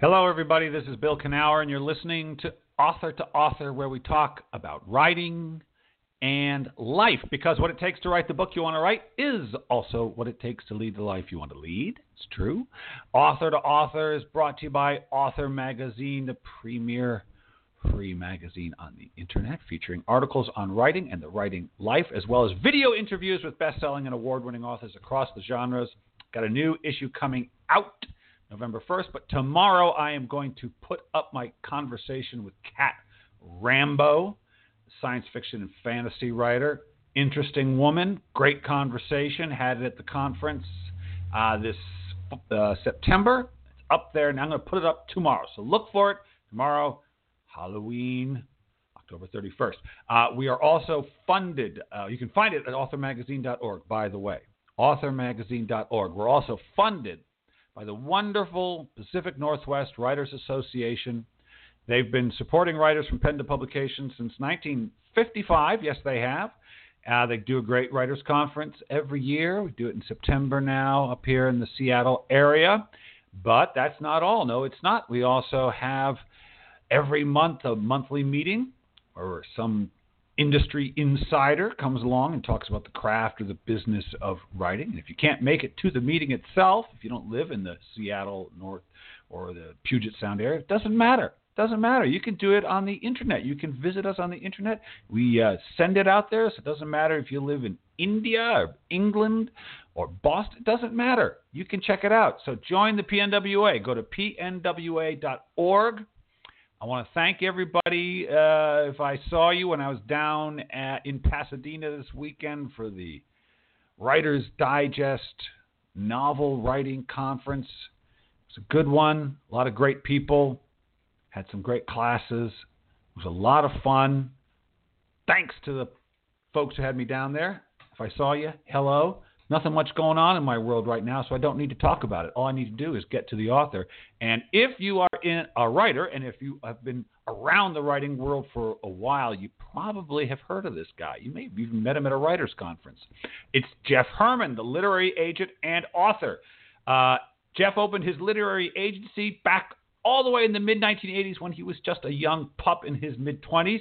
Hello, everybody. This is Bill Kenower, and you're listening to Author to Author, where we talk about writing and life. Because what it takes to write the book you want to write is also what it takes to lead the life you want to lead. It's true. Author to Author is brought to you by Author Magazine, the premier free magazine on the internet featuring articles on writing and the writing life, as well as video interviews with best selling and award winning authors across the genres. Got a new issue coming out November 1st, but tomorrow I am going to put up my conversation with Cat Rambo, science fiction and fantasy writer. Interesting woman, great conversation. Had it at the conference uh, this uh, September. It's up there, and I'm going to put it up tomorrow. So look for it tomorrow, Halloween, October 31st. Uh, we are also funded. Uh, you can find it at authormagazine.org, by the way. Authormagazine.org. We're also funded by the wonderful Pacific Northwest Writers Association. They've been supporting writers from pen to publication since 1955. Yes, they have. Uh, they do a great writers conference every year. We do it in September now up here in the Seattle area. But that's not all. No, it's not. We also have every month a monthly meeting or some industry insider comes along and talks about the craft or the business of writing. And if you can't make it to the meeting itself, if you don't live in the Seattle North or the Puget Sound area, it doesn't matter. It doesn't matter. You can do it on the internet. You can visit us on the internet. We uh, send it out there, so it doesn't matter if you live in India or England or Boston. It doesn't matter. You can check it out. So join the PNWA. Go to pnwa.org I want to thank everybody. Uh, if I saw you when I was down at, in Pasadena this weekend for the Writers Digest Novel Writing Conference, it was a good one. A lot of great people. Had some great classes. It was a lot of fun. Thanks to the folks who had me down there. If I saw you, hello. Nothing much going on in my world right now, so I don't need to talk about it. All I need to do is get to the author. And if you are in a writer, and if you have been around the writing world for a while, you probably have heard of this guy. You may have even met him at a writers' conference. It's Jeff Herman, the literary agent and author. Uh, Jeff opened his literary agency back all the way in the mid 1980s when he was just a young pup in his mid 20s.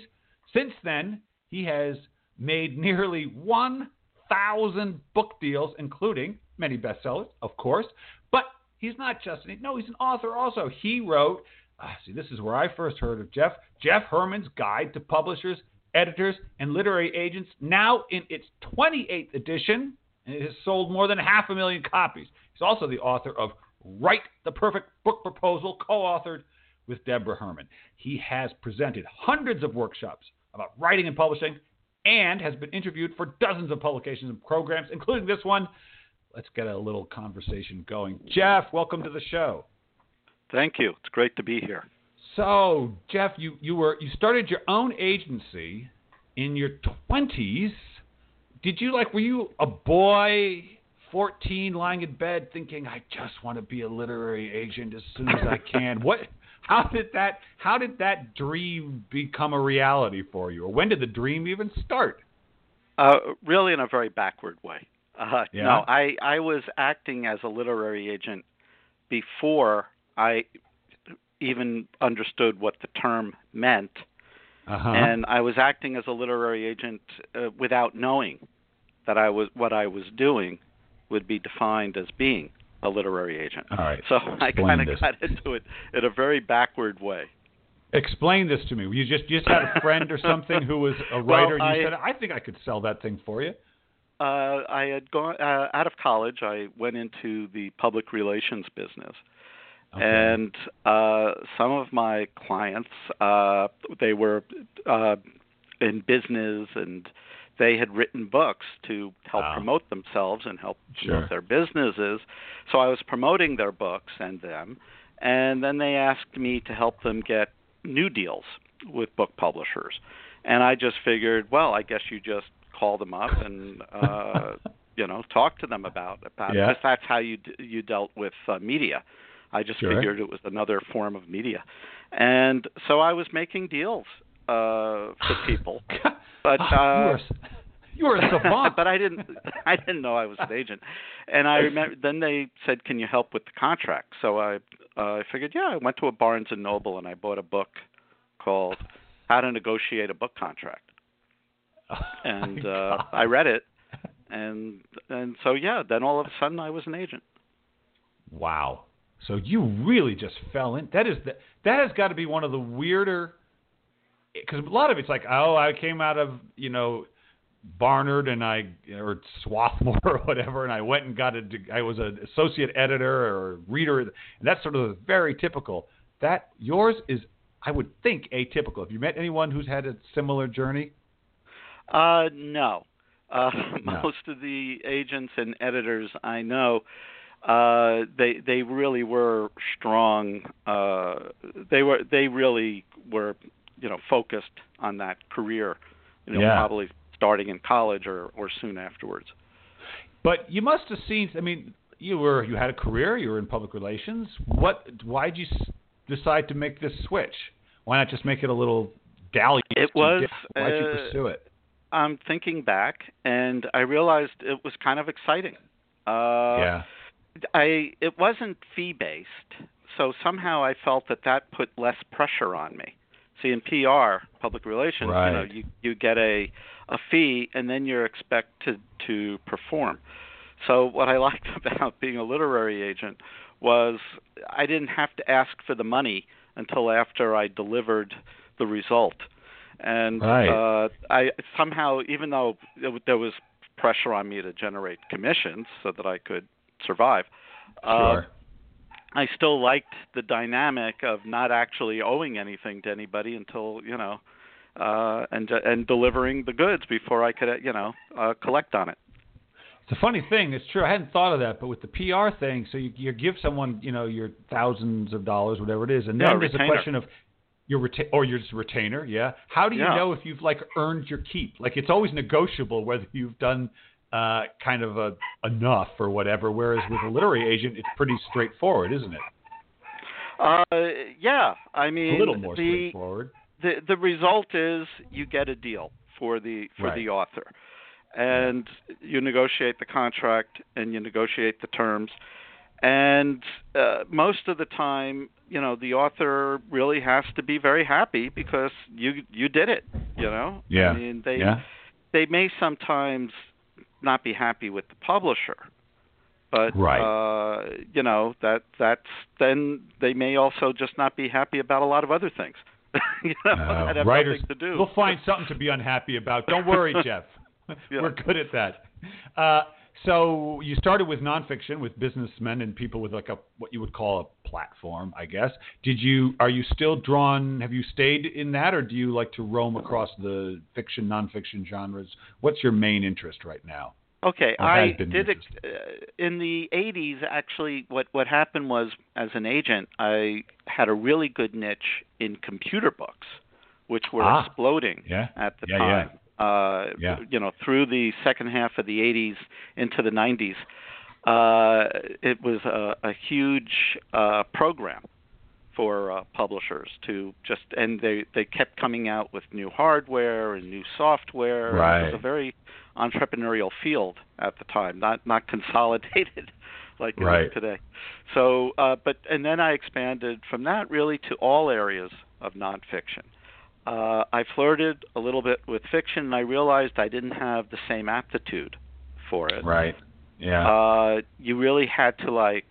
Since then, he has made nearly one thousand book deals, including many bestsellers, of course. But he's not just an no, he's an author also. He wrote. Uh, see, this is where I first heard of Jeff. Jeff Herman's Guide to Publishers, Editors, and Literary Agents, now in its 28th edition, and it has sold more than half a million copies. He's also the author of Write the Perfect Book Proposal, co authored with Deborah Herman. He has presented hundreds of workshops about writing and publishing, and has been interviewed for dozens of publications and programs, including this one. Let's get a little conversation going. Jeff, welcome to the show. Thank you. It's great to be here. So, Jeff, you, you were you started your own agency in your twenties. Did you like were you a boy 14 lying in bed thinking I just want to be a literary agent as soon as I can? what how did that how did that dream become a reality for you, or when did the dream even start? Uh, really, in a very backward way. Uh, yeah. No, I I was acting as a literary agent before I even understood what the term meant, uh-huh. and I was acting as a literary agent uh, without knowing that I was what I was doing would be defined as being a literary agent. All right. So I kind of got into it in a very backward way. Explain this to me. You just you just had a friend or something who was a writer, well, and you I, said, "I think I could sell that thing for you." Uh, I had gone uh, out of college. I went into the public relations business, okay. and uh, some of my clients, uh, they were uh, in business and they had written books to help wow. promote themselves and help sure. promote their businesses. So I was promoting their books and them, and then they asked me to help them get new deals with book publishers. And I just figured, well, I guess you just call them up and uh, you know talk to them about about yeah. because that's how you d- you dealt with uh, media. I just sure. figured it was another form of media, and so I was making deals uh, for people. But uh, you were a savant. but I didn't I didn't know I was an agent. And I remember then they said, "Can you help with the contract?" So I uh, I figured, yeah, I went to a Barnes and Noble and I bought a book called How to Negotiate a Book Contract, Oh and uh, I read it, and and so yeah, then all of a sudden I was an agent. Wow. So you really just fell in. That is the, that has got to be one of the weirder because a lot of it's like, oh, I came out of you know Barnard and I or Swarthmore or whatever, and I went and got a. I was an associate editor or reader, and that's sort of very typical. That yours is, I would think, atypical. Have you met anyone who's had a similar journey? Uh, no. Uh, No. Most of the agents and editors I know, uh, they they really were strong. Uh, they were they really were you know focused on that career. You know, Yeah. probably starting in college or or soon afterwards. But you must have seen. I mean, you were you had a career. You were in public relations. What? Why did you decide to make this switch? Why not just make it a little dally? It was, Why did you uh, pursue it? I'm thinking back, and I realized it was kind of exciting. Uh, yeah. I it wasn't fee based, so somehow I felt that that put less pressure on me. See, in PR, public relations, you know, you you get a a fee and then you're expected to perform. So what I liked about being a literary agent was I didn't have to ask for the money until after I delivered the result. And Right. uh I somehow even though it, there was pressure on me to generate commissions so that I could survive. Uh, Sure. I still liked the dynamic of not actually owing anything to anybody until you know, uh, and and delivering the goods before I could you know uh, collect on it. It's a funny thing. It's true. I hadn't thought of that, but with the PR thing, so you, you give someone, you know, your thousands of dollars, whatever it is, and then Yeah, there's a question of your reta- or your retainer. Yeah. How do you Yeah. know if you've like earned your keep? Like it's always negotiable whether you've done uh, kind of a enough or whatever. Whereas with a literary agent, it's pretty straightforward, isn't it? Uh, yeah, I mean A little more the straightforward. the the result is you get a deal for the for Right. the author, and you negotiate the contract and you negotiate the terms, and uh, most of the time, you know, the author really has to be very happy because you you did it. You know, Yeah. I mean they yeah. they may sometimes not be happy with the publisher but Right. uh you know that that's then they may also just not be happy about a lot of other things you know Uh, that have writers, to do we'll find something to be unhappy about. Don't worry, Jeff. Yeah. We're good at that. Uh, so you started with nonfiction with businessmen and people with like a what you would call a platform, I guess. Did you are you still drawn? Have you stayed in that, or do you like to roam across the fiction, nonfiction genres? What's your main interest right now? Okay, I did it uh, in the 80s. Actually, what what happened was, as an agent, I had a really good niche in computer books, which were Ah. exploding Yeah. at the time. Yeah, yeah. Uh, Yeah. You know, through the second half of the 80s into the 90s, uh, it was a, a huge uh, program for uh, publishers to just, and they they kept coming out with new hardware and new software. Right. It was a very entrepreneurial field at the time, not not consolidated like it Right. is today. So, uh, but and then I expanded from that really to all areas of nonfiction. Uh, I flirted a little bit with fiction, and I realized I didn't have the same aptitude for it. Right. Yeah. Uh, you really had to like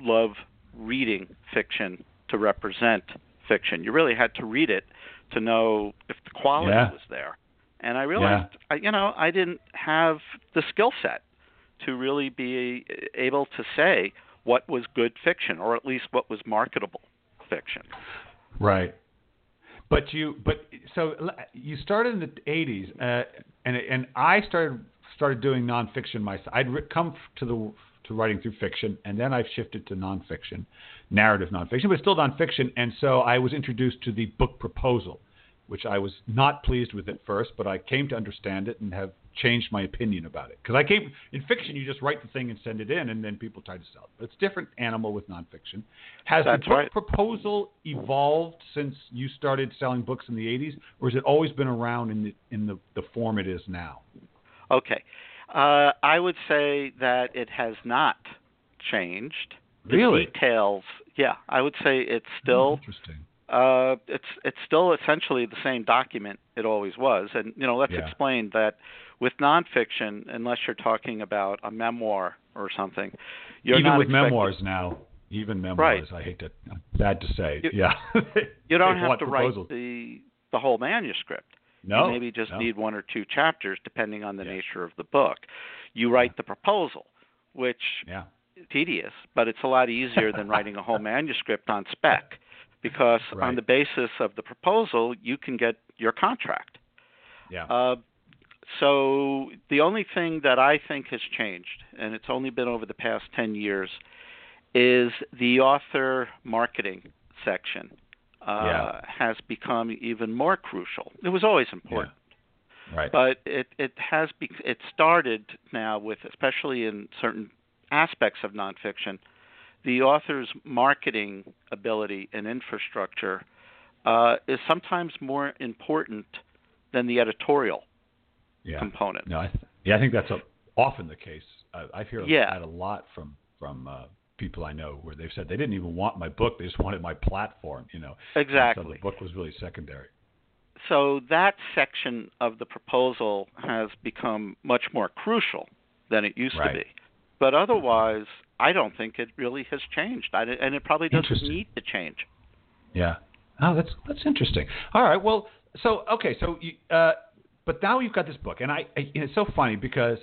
love reading fiction to represent fiction. You really had to read it to know if the quality Yeah. was there. And I realized, I, you know, I didn't have the skill set to really be able to say what was good fiction, or at least what was marketable fiction. Right. But you, but so you started in the '80s, uh, and and I started started doing nonfiction myself. I'd come to the to writing through fiction, and then I've shifted to nonfiction, narrative nonfiction, but still nonfiction. And so I was introduced to the book proposal, which I was not pleased with at first, but I came to understand it and have changed my opinion about it. Because I came in fiction, you just write the thing and send it in, and then people try to sell it. But it's a different animal with nonfiction. Has That's the book right. proposal evolved since you started selling books in the 80s, or has it always been around in the in the, the form it is now? Okay. Uh, I would say that it has not changed. The Really? details, Yeah, I would say it's still interesting. Uh, it's it's still essentially the same document it always was, and you know, let's Yeah. explain that with nonfiction, unless you're talking about a memoir or something, you're Even with memoirs now, even memoirs, I hate to, sad to say, You- yeah. You don't have to proposals. write the the whole manuscript. No, you maybe just no. need one or two chapters, depending on the Yes. nature of the book. You write the proposal, which Yeah, tedious, but it's a lot easier than writing a whole manuscript on spec because Right. on the basis of the proposal you can get your contract. yeah, Uh, so the only thing that I think has changed, and it's only been over the past 10 years, is the author marketing section uh, Yeah. has become even more crucial. It was always important right. but it it has be, it started now with especially in certain aspects of nonfiction, the author's marketing ability and infrastructure uh, is sometimes more important than the editorial yeah. component. No, I th- yeah, I think that's a, often the case. I, I hear Yeah. that a lot from from uh, people I know where they've said they didn't even want my book; they just wanted my platform. You know, And So Exactly. the book was really secondary. So that section of the proposal has become much more crucial than it used Right. to be. But otherwise, I don't think it really has changed, I, and it probably doesn't need to change. Yeah. Oh, that's that's interesting. All right. Well, so okay, so you, uh, but now you've got this book, and I, I it's so funny because,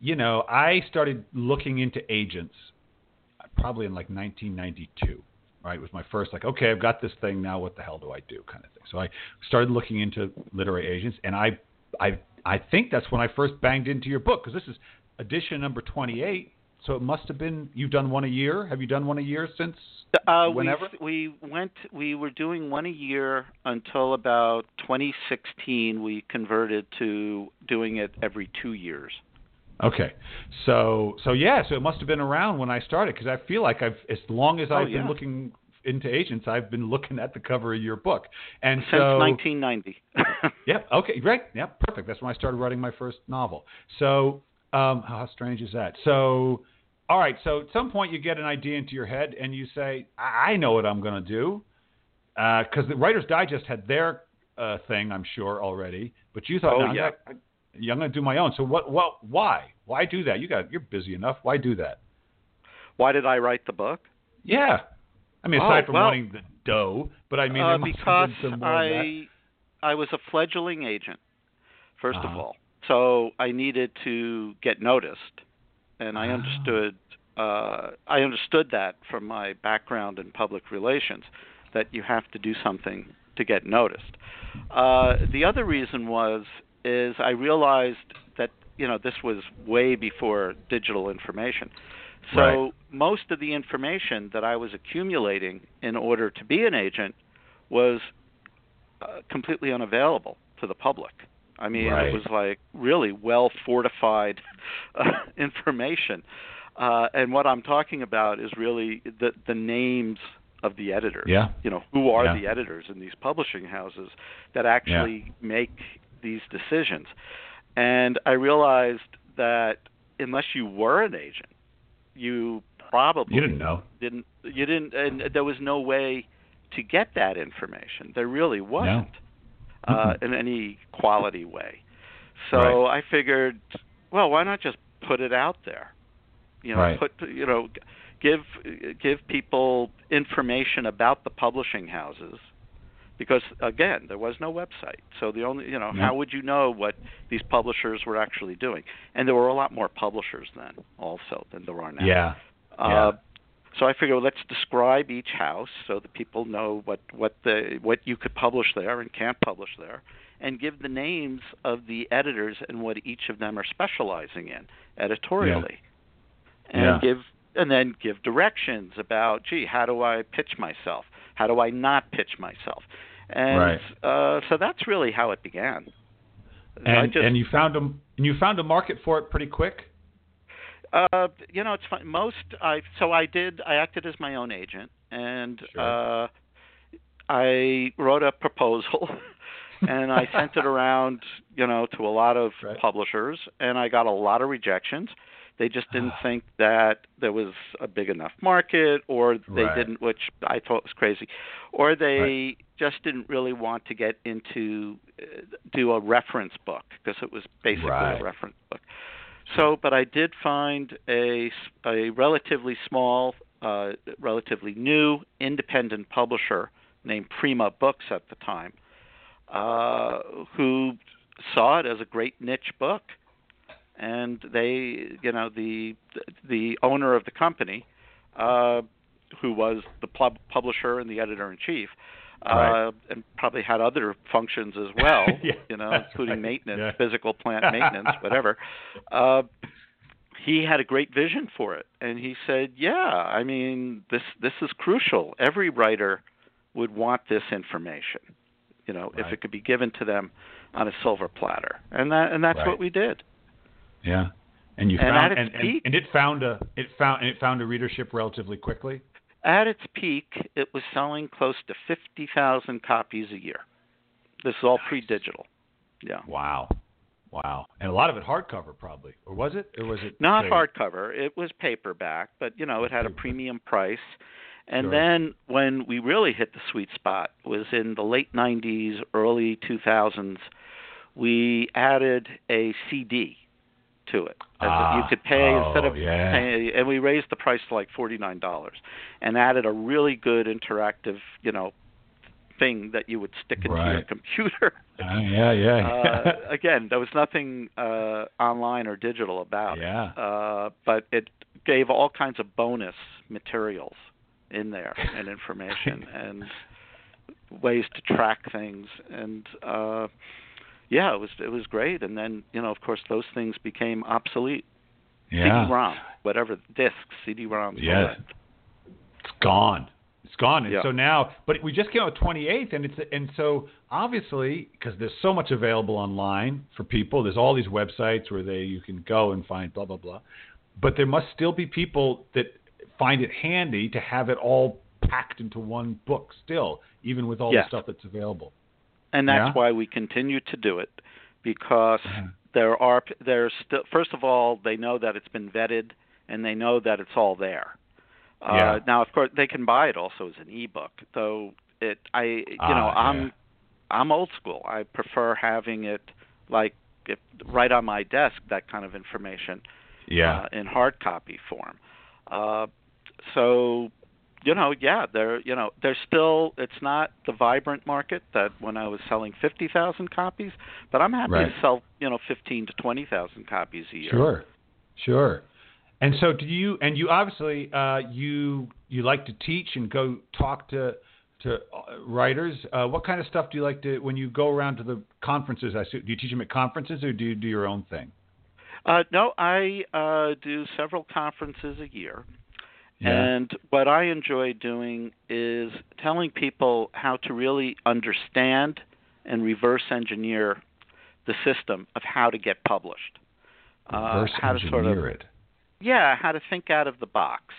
you know, I started looking into agents probably in like 1992. Right, it was my first like, okay, I've got this thing now. What the hell do I do, kind of thing. So I started looking into literary agents, and I, I, I think that's when I first banged into your book because this is edition number 28. So it must have been you've done one a year. Have you done one a year since Uh, whenever? We, we went. We were doing one a year until about 2016. We converted to doing it every two years. Okay, so so yeah, so it must have been around when I started because I feel like I've as long as Oh, I've yeah. been looking into agents, I've been looking at the cover of your book, and Since so 1990. yep, okay, great, yep, perfect. That's when I started writing my first novel. So um, how strange is that? So all right, so at some point you get an idea into your head and you say, I, I know what I'm going to do, because the Writer's Digest had their uh, thing, I'm sure already, but you thought, Oh, no, yeah. I'm going to do my own. So what? What? Why? Why do that? You got you're busy enough. Why do that? Why did I write the book? Yeah. I mean, Oh, aside from well- wanting the dough, but I mean, uh, because. I I was a fledgling agent, 1st of Uh-huh. all. So I needed to get noticed, and I understood. Uh, I understood that from my background in public relations, that you have to do something to get noticed. Uh, the other reason was is I realized that you know this was way before digital information. So Right. most of the information that I was accumulating in order to be an agent was uh, completely unavailable to the public. I mean, Right. it was like really well fortified uh, information. Uh, and what I'm talking about is really the the names of the editors. Yeah. You know, who are Yeah. the editors in these publishing houses that actually make these decisions. And I realized that unless you were an agent, you probably You didn't know. didn't you didn't and there was no way to get that information there really wasn't uh, in any quality way. So i figured well why not just put it out there? You know Right. put you know give give people information about the publishing houses because again there was no website. So the only you know Yeah. how would you know what these publishers were actually doing? And there were a lot more publishers then also than there are now. Yeah. uh, so I figured let's describe each house so that people know what what the what you could publish there and can't publish there, and give the names of the editors and what each of them are specializing in editorially, and Yeah. give and then give directions about gee how do I pitch myself, how do I not pitch myself, and Right. uh, so that's really how it began. And just, and you found a and you found a market for it pretty quick. Uh, you know, it's fun. Most I so I did. I acted as my own agent, and Sure. uh, I wrote a proposal, and I sent it around, you know, to a lot of Right. publishers, and I got a lot of rejections. They just didn't think that there was a big enough market, or they Right. didn't, which I thought was crazy, or they Right. just didn't really want to get into uh, do a reference book because it was basically a reference book. So, but I did find a, a relatively small, uh, relatively new independent publisher named Prima Books at the time, uh, who saw it as a great niche book, and they, you know, the the owner of the company, uh, who was the pub- publisher and the editor in chief, uh, Right. and probably had other functions as well, Yeah, you know, including right. maintenance, Yeah. physical plant maintenance, whatever. Uh, he had a great vision for it, and he said, "Yeah, I mean, this this is crucial. Every writer would want this information, you know, if it could be given to them on a silver platter." And that and that's Right. what we did. Yeah. And you And found and, and, and it found a it found and it found a readership relatively quickly. At its peak, it was selling close to 50,000 copies a year. This is all pre-digital. Yeah. Wow. Wow. And a lot of it hardcover probably. Or was it? Or was it Not hardcover. It was paperback, but you know, it had a premium price. And Sure. then when we really hit the sweet spot was in the late 90s, early 2000s, we added a CD to it. As Ah, you could pay oh, instead of yeah. pay, and we raised the price to like $49 and added a really good interactive, you know, thing that you would stick into your computer. Uh, yeah, yeah. uh, again, there was nothing uh, online or digital about it yeah. uh, but it gave all kinds of bonus materials in there and information and ways to track things and uh yeah it was it was great and then you know of course those things became obsolete Yeah. CD-ROM whatever discs CD-ROMs all Yeah. It's gone. It's gone. And Yeah. so now, but we just came out with 28th, and it's and so obviously because there's so much available online for people. There's all these websites where they you can go and find blah blah blah. But there must still be people that find it handy to have it all packed into one book still, even with all Yes. the stuff that's available. And that's Yeah. why we continue to do it because Yeah. there are there's still first of all they know that it's been vetted and they know that it's all there. Uh, Yeah. Now, of course, they can buy it also as an ebook, though. It I you know Ah, I'm yeah. I'm old school. I prefer having it like if, right on my desk that kind of information Yeah. uh, in hard copy form. Uh, so you know, yeah, there you know, there's still it's not the vibrant market that when I was selling 50,000 copies, but I'm happy Right. to sell, you know, 15 to 20,000 copies a year. Sure, sure. And so, do you? And you obviously uh, you you like to teach and go talk to to uh, writers. Uh, what kind of stuff do you like to when you go around to the conferences? I do you teach them at conferences or do you do your own thing? Uh, no, I uh, do several conferences a year. Yeah. And what I enjoy doing is telling people how to really understand and reverse engineer the system of how to get published. Uh, Reverse how to sort of engineer it. yeah, how to think out of the box,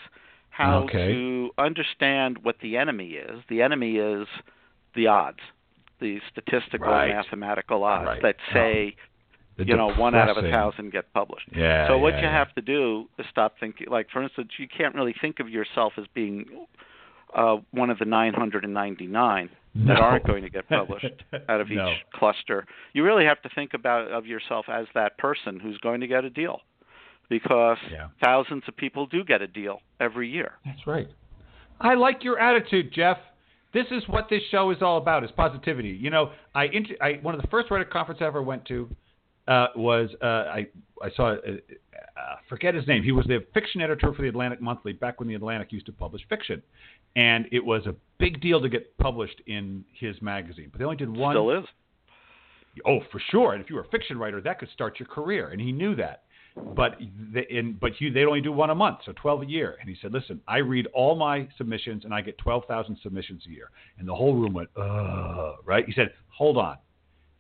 how Okay. to understand what the enemy is. The enemy is the odds, the statistical Right. mathematical odds Right. that say The you know one out of a thousand get published. Yeah. so what yeah, you yeah. have to do is stop thinking. Like for instance, you can't really think of yourself as being uh, one of the 999 that aren't going to get published out of each cluster. You really have to think about of yourself as that person who's going to get a deal, because Yeah. thousands of people do get a deal every year. That's right. I like your attitude, Jeff. This is what this show is all about: is positivity. You know, I, inter- I one of the first writer conference I ever went to uh, was uh, I I saw uh, uh, forget his name. He was the fiction editor for the Atlantic Monthly back when the Atlantic used to publish fiction, and it was a big deal to get published in his magazine. But they only did one. Still is. Oh, for sure. And if you were a fiction writer, that could start your career, and he knew that. But they, in, but you, they'd only do one a month, so twelve a year. And he said, "Listen, I read all my submissions, and I get twelve thousand submissions a year." And the whole room went, "Ugh," right? He said, "Hold on."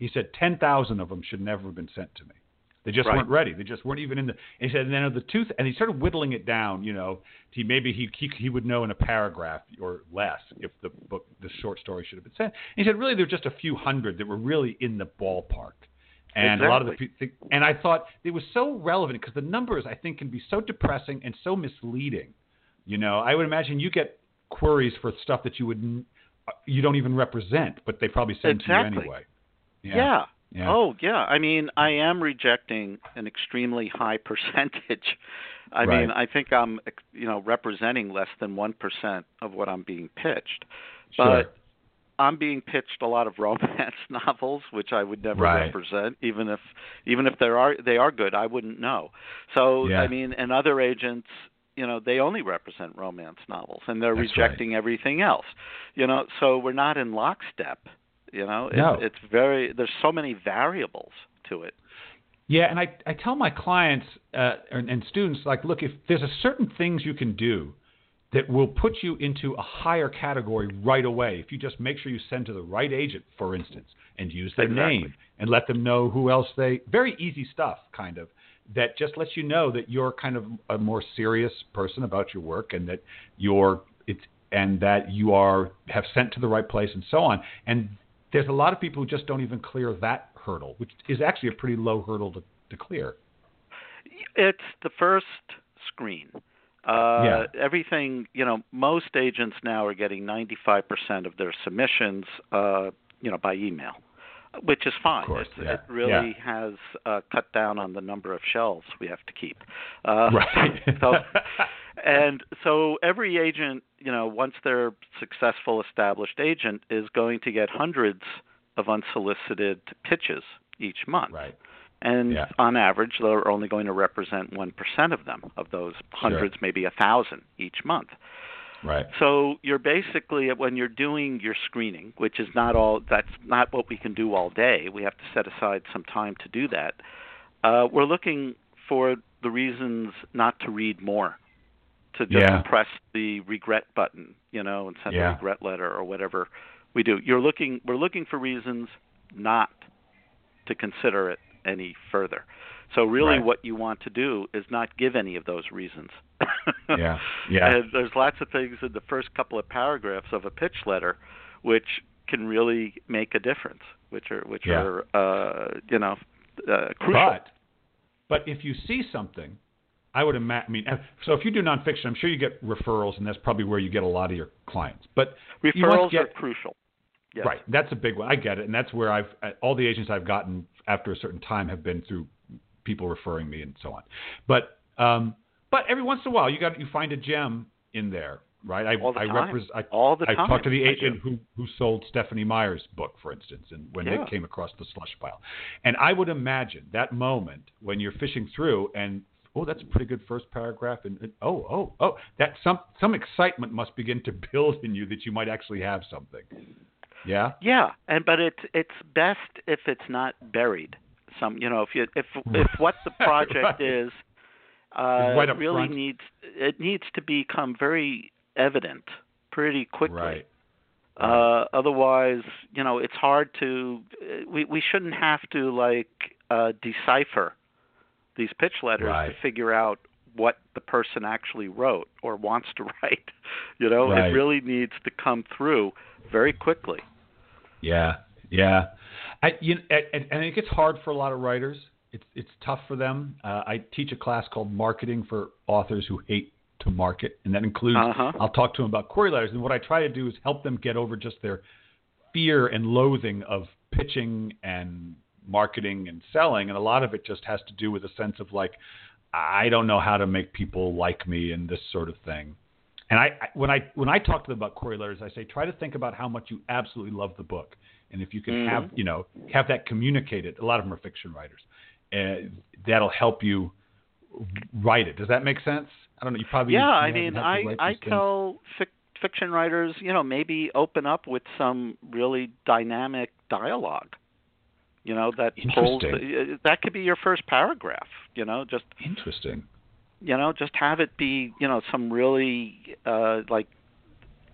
He said, 10,000 of them should never have been sent to me. They just Right. weren't ready. They just weren't even in the. And he said, and then the two, and he started whittling it down. You know, he maybe he, he he would know in a paragraph or less if the book, the short story should have been sent. And he said, really, there were just a few hundred that were really in the ballpark. And exactly. a lot of the people, and I thought it was so relevant because the numbers I think can be so depressing and so misleading. You know, I would imagine you get queries for stuff that you would uh, you don't even represent, but they probably send exactly. to you anyway. Yeah. yeah. yeah. Oh, yeah. I mean, I am rejecting an extremely high percentage. I right. mean, I think I'm, you know, representing less than 1% of what I'm being pitched. Sure. But I'm being pitched a lot of romance novels, which I would never right. represent, even if even if there are they are good, I wouldn't know. So yeah. I mean, and other agents, you know, they only represent romance novels, and they're That's rejecting right. everything else. You know, so we're not in lockstep. You know, no. it's very there's so many variables to it. Yeah, and I I tell my clients uh, and, and students like, look, if there's a certain things you can do that will put you into a higher category right away if you just make sure you send to the right agent, for instance, and use their exactly. name and let them know who else they. Very easy stuff, kind of. That just lets you know that you're kind of a more serious person about your work and that you're it's and that you are have sent to the right place and so on. And there's a lot of people who just don't even clear that hurdle, which is actually a pretty low hurdle to, to clear. It's the first screen. Uh, yeah. Everything, you know, most agents now are getting 95% of their submissions, uh, you know, by email, which is fine. Of course, it, yeah. it really yeah. has uh, cut down on the number of shelves we have to keep. Uh, right. so, and so every agent, you know, once they're successful established agent, is going to get hundreds of unsolicited pitches each month. Right. And yeah. on average, they're only going to represent 1% of them, of those hundreds, sure. maybe a thousand each month. Right. So you're basically, when you're doing your screening, which is not all, that's not what we can do all day. We have to set aside some time to do that. Uh, we're looking for the reasons not to read more, to just yeah. press the regret button, you know, and send yeah. a regret letter or whatever we do. You're looking, we're looking for reasons not to consider it any further. So really, right. what you want to do is not give any of those reasons. yeah, yeah. And there's lots of things in the first couple of paragraphs of a pitch letter, which can really make a difference, which are which yeah. are uh, you know uh, crucial. But but if you see something, I would imagine. I mean, so if you do nonfiction, I'm sure you get referrals, and that's probably where you get a lot of your clients. But referrals get, are crucial. Yes. Right, that's a big one. I get it, and that's where I've all the agents I've gotten after a certain time have been through people referring me and so on. But um, but every once in a while, you got you find a gem in there, right? I all the I, time. repres- I, all the I time. talked to the agent who who sold Stephenie Meyer's book, for instance, and when yeah. it came across the slush pile, and I would imagine that moment when you're fishing through and oh, that's a pretty good first paragraph, and, and oh, oh, oh, that some some excitement must begin to build in you that you might actually have something. Yeah. Yeah, and but it's it's best if it's not buried. Some you know if you if if what the project right. is uh, right really front. needs it needs to become very evident pretty quickly. Right. Uh, otherwise, you know, it's hard to. We we shouldn't have to like uh, decipher these pitch letters right. to figure out what the person actually wrote or wants to write. You know, right. it really needs to come through very quickly. Yeah, yeah. I, you and, and it gets hard for a lot of writers. It's it's tough for them. Uh, I teach a class called Marketing for Authors Who Hate to Market, and that includes uh-huh. I'll talk to them about query letters. And what I try to do is help them get over just their fear and loathing of pitching and marketing and selling. And a lot of it just has to do with a sense of like, I don't know how to make people like me and this sort of thing. And I, I, when I when I talk to them about query letters, I say try to think about how much you absolutely love the book, and if you can mm-hmm. have you know have that communicated. A lot of them are fiction writers. Uh, that'll help you write it. Does that make sense? I don't know. You probably yeah. You I mean, I I tell fic- fiction writers, you know, maybe open up with some really dynamic dialogue. You know that pulls. That could be your first paragraph. You know, just interesting you know just have it be you know some really uh like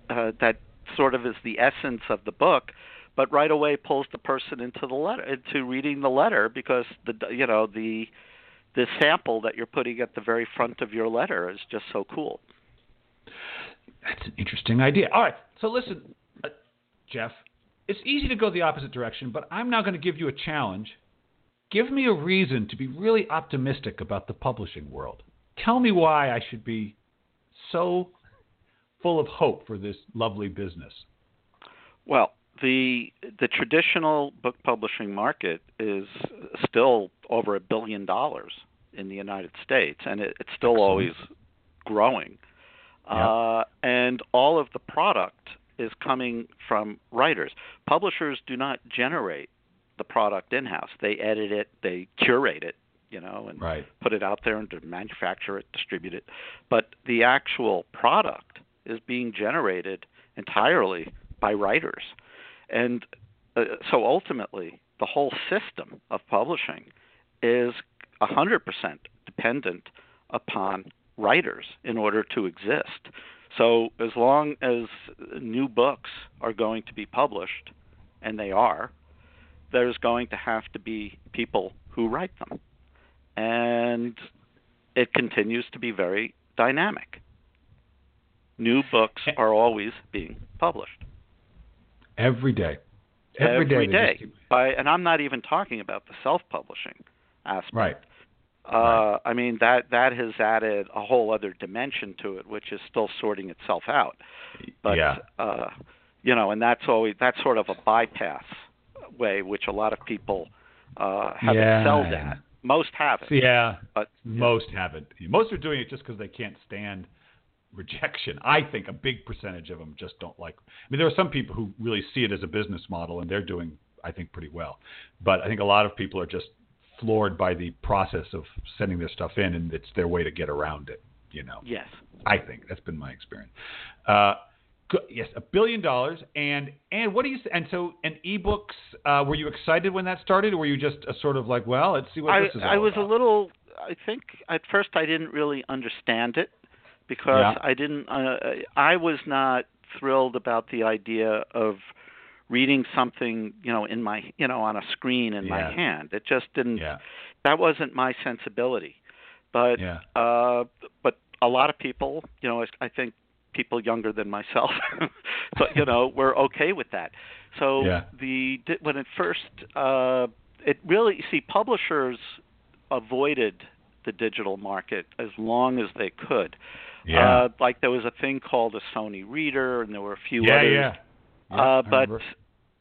uh that sort of is the essence of the book but right away pulls the person into the letter into reading the letter because the you know the the sample that you're putting at the very front of your letter is just so cool that's an interesting idea all right so listen uh, jeff it's easy to go the opposite direction but i'm now going to give you a challenge give me a reason to be really optimistic about the publishing world. Tell me why I should be so full of hope for this lovely business. Well, the the traditional book publishing market is still over a billion dollars in the United States, and it, it's still Excellent. always growing. Yep. Uh, and all of the product is coming from writers. Publishers do not generate the product in house. They edit it, they curate it, you know, and Right. put it out there and manufacture it, distribute it. But the actual product is being generated entirely by writers. And uh, so ultimately, the whole system of publishing is 100% dependent upon writers in order to exist. So as long as new books are going to be published, and they are, there's going to have to be people who write them. And it continues to be very dynamic. New books eh. are always being published. Every day. Every day. Every day. keep- By, and I'm not even talking about the self-publishing aspect. Right. Uh. I mean that that has added a whole other dimension to it, which is still sorting itself out. But yeah. uh, you know, and that's always that's sort of a bypass way, which a lot of people uh, have Yeah. excelled at. Most haven't, Yeah. but Most haven't. Most are doing it just because they can't stand rejection. I think a big percentage of them just don't like. I mean, there are some people who really see it as a business model, and they're doing, I think, pretty well. But I think a lot of people are just floored by the process of sending their stuff in, and it's their way to get around it. You know, yes, I think that's been my experience. Uh, yes, a billion dollars, and and what do you? And so, and ebooks. Uh, were you excited when that started, or were you just a sort of like, well, let's see what I this is all I was about? a little. I think at first I didn't really understand it because Yeah. I didn't. Uh, I was not thrilled about the idea of reading something, you know, in my, you know, on a screen in my hand. It just didn't. Yeah. That wasn't my sensibility. But Yeah. uh, but a lot of people, you know, I think people younger than myself, but you know, were okay with that. So Yeah. the when it first, uh, it really see publishers avoided the digital market as long as they could. Yeah. Uh, like there was a thing called a Sony Reader, and there were a few yeah, others. yeah. Yeah, Uh, but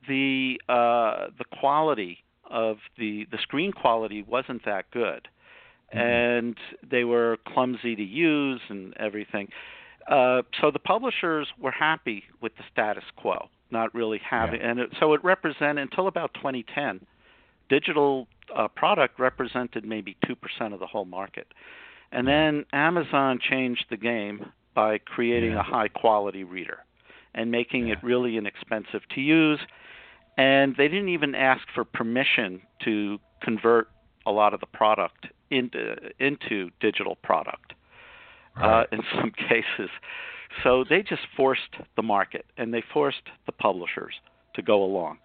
the uh, the quality of the the screen quality wasn't that good, Mhm. and they were clumsy to use and everything. Uh, so the publishers were happy with the status quo, not really having, and it, so it represented until about 2010, digital uh, product represented maybe two percent of the whole market, and then Amazon changed the game by creating Yeah. a high quality reader and making it really inexpensive to use. And they didn't even ask for permission to convert a lot of the product into into digital product uh, in some cases. So they just forced the market and they forced the publishers to go along.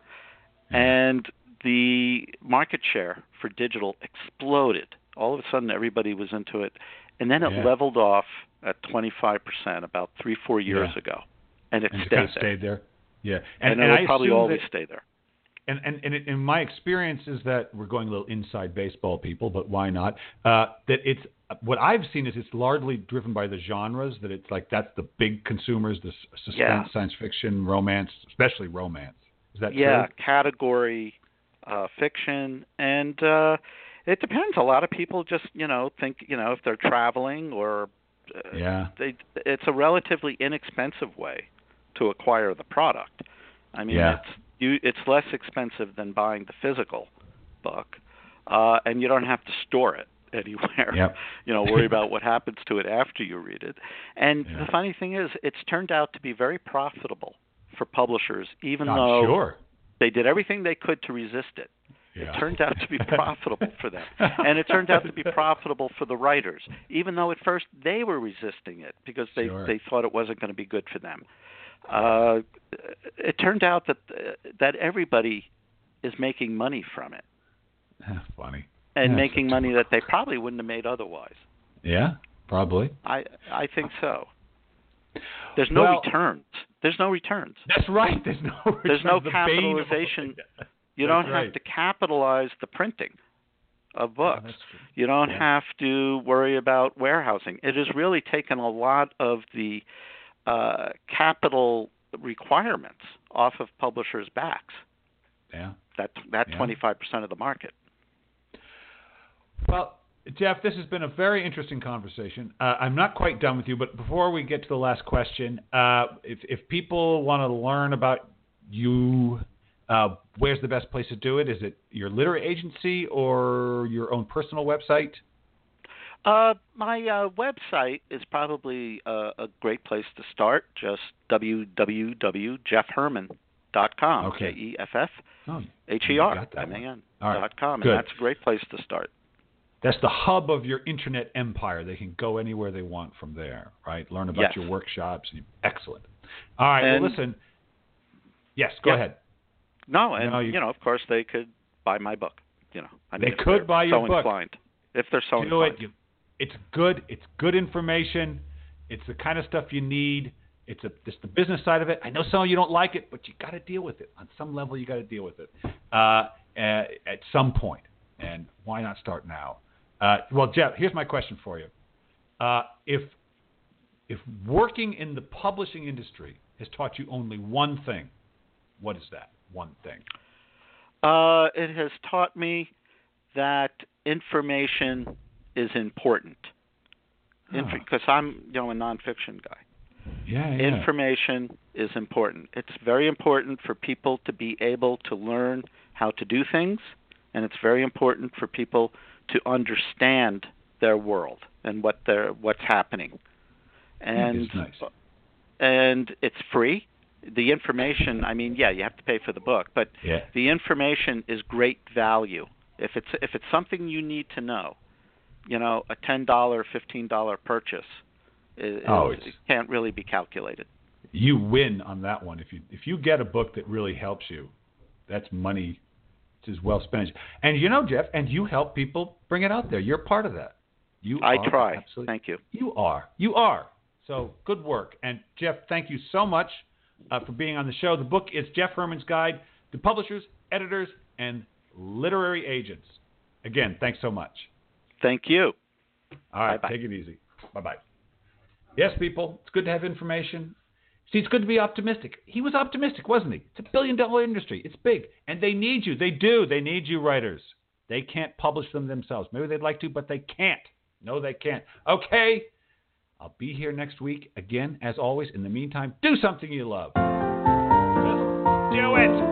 Yeah. And the market share for digital exploded. All of a sudden, everybody was into it. And then it Yeah. leveled off at 25% about three, four years Yeah. ago. And it and stayed kind of stayed there. Yeah, And, and, it'll I probably always that, stay there. and and and it, in my experience is that we're going a little inside baseball, people, but why not? Uh, that it's what I've seen is it's largely driven by the genres. That it's like that's the big consumers, the suspense, Yeah. science fiction, romance, especially romance. Is that true? yeah, true? category uh, fiction, and uh, it depends. A lot of people just you know think you know if they're traveling or uh, Yeah. they it's a relatively inexpensive way to acquire the product. I mean, Yeah. it's you it's less expensive than buying the physical book, uh, and you don't have to store it anywhere. Yep. You know, worry about what happens to it after you read it. And Yeah. the funny thing is, it's turned out to be very profitable for publishers, even I'm though sure. they did everything they could to resist it. Yeah. It turned out to be profitable for them. And it turned out to be profitable for the writers, even though at first they were resisting it because they, Sure. they thought it wasn't going to be good for them. Uh, it turned out that that everybody is making money from it Funny. and Yeah, making money that they probably wouldn't have made otherwise. Yeah, probably. I I think so. There's no Well- returns. There's no returns. That's right. There's no. There's no the bane of all- capitalization. You That's don't right. have to capitalize the printing. of books. Oh, you don't yeah. have to worry about warehousing. It has really taken a lot of the uh, capital requirements off of publishers' backs. Yeah. That that Yeah. 25% of the market. Well, Jeff, this has been a very interesting conversation. Uh, I'm not quite done with you, but before we get to the last question, uh, if, if people want to learn about you, uh, where's the best place to do it? Is it your literary agency or your own personal website? Uh, my uh, website is probably a, a great place to start. Just www.jeffherman.com. Okay. J E F F Oh, H E R M A. N All right. dot com, Good. and that's a great place to start. That's the hub of your internet empire. They can go anywhere they want from there, right? Learn about Yes. your workshops. Excellent. All right. And- well, listen. Yes, go Yeah. ahead. No, and No, you- you, know, of course, they could buy my book. You know, I mean, They could buy your so book. inclined. If they're so do inclined. it. It's good. It's good information. It's the kind of stuff you need. It's a it's the business side of it. I know some of you don't like it, but you got to deal with it on some level. You got to deal with it uh, at, at some point. And why not start now? Uh, well, Jeff, here's my question for you. Uh, if if working in the publishing industry has taught you only one thing, what is that one thing? Uh, it has taught me that information is important. Because I'm, you know, a nonfiction guy. Yeah, yeah. Information is important. It's very important for people to be able to learn how to do things, and it's very important for people to understand their world and what they're what's happening. And It's nice. and it's free. The information, I mean, yeah, you have to pay for the book, but Yeah. the information is great value. If it's if it's something you need to know, you know, a ten dollar, fifteen dollar purchase is, Oh, it's- can't really be calculated. you win on that one. If you if you get a book that really helps you, that's money which is well spent. And you know, Jeff, and you help people bring it out there. You're part of that. You I try. Absolutely. Thank you. You are. You are. So good work. And Jeff, thank you so much uh, for being on the show. The book is Jeff Herman's Guide to Publishers, Editors, and Literary Agents. Again, thanks so much. Thank you. All right, Bye-bye. take it easy. Bye bye. Yes, people, it's good to have information. See, it's good to be optimistic. He was optimistic, wasn't he? It's a billion dollar industry. It's big. And they need you. They do. They need you, writers. They can't publish them themselves. Maybe they'd like to, but they can't. No, they can't. Okay. I'll be here next week again, as always. In the meantime, do something you love. Just do it.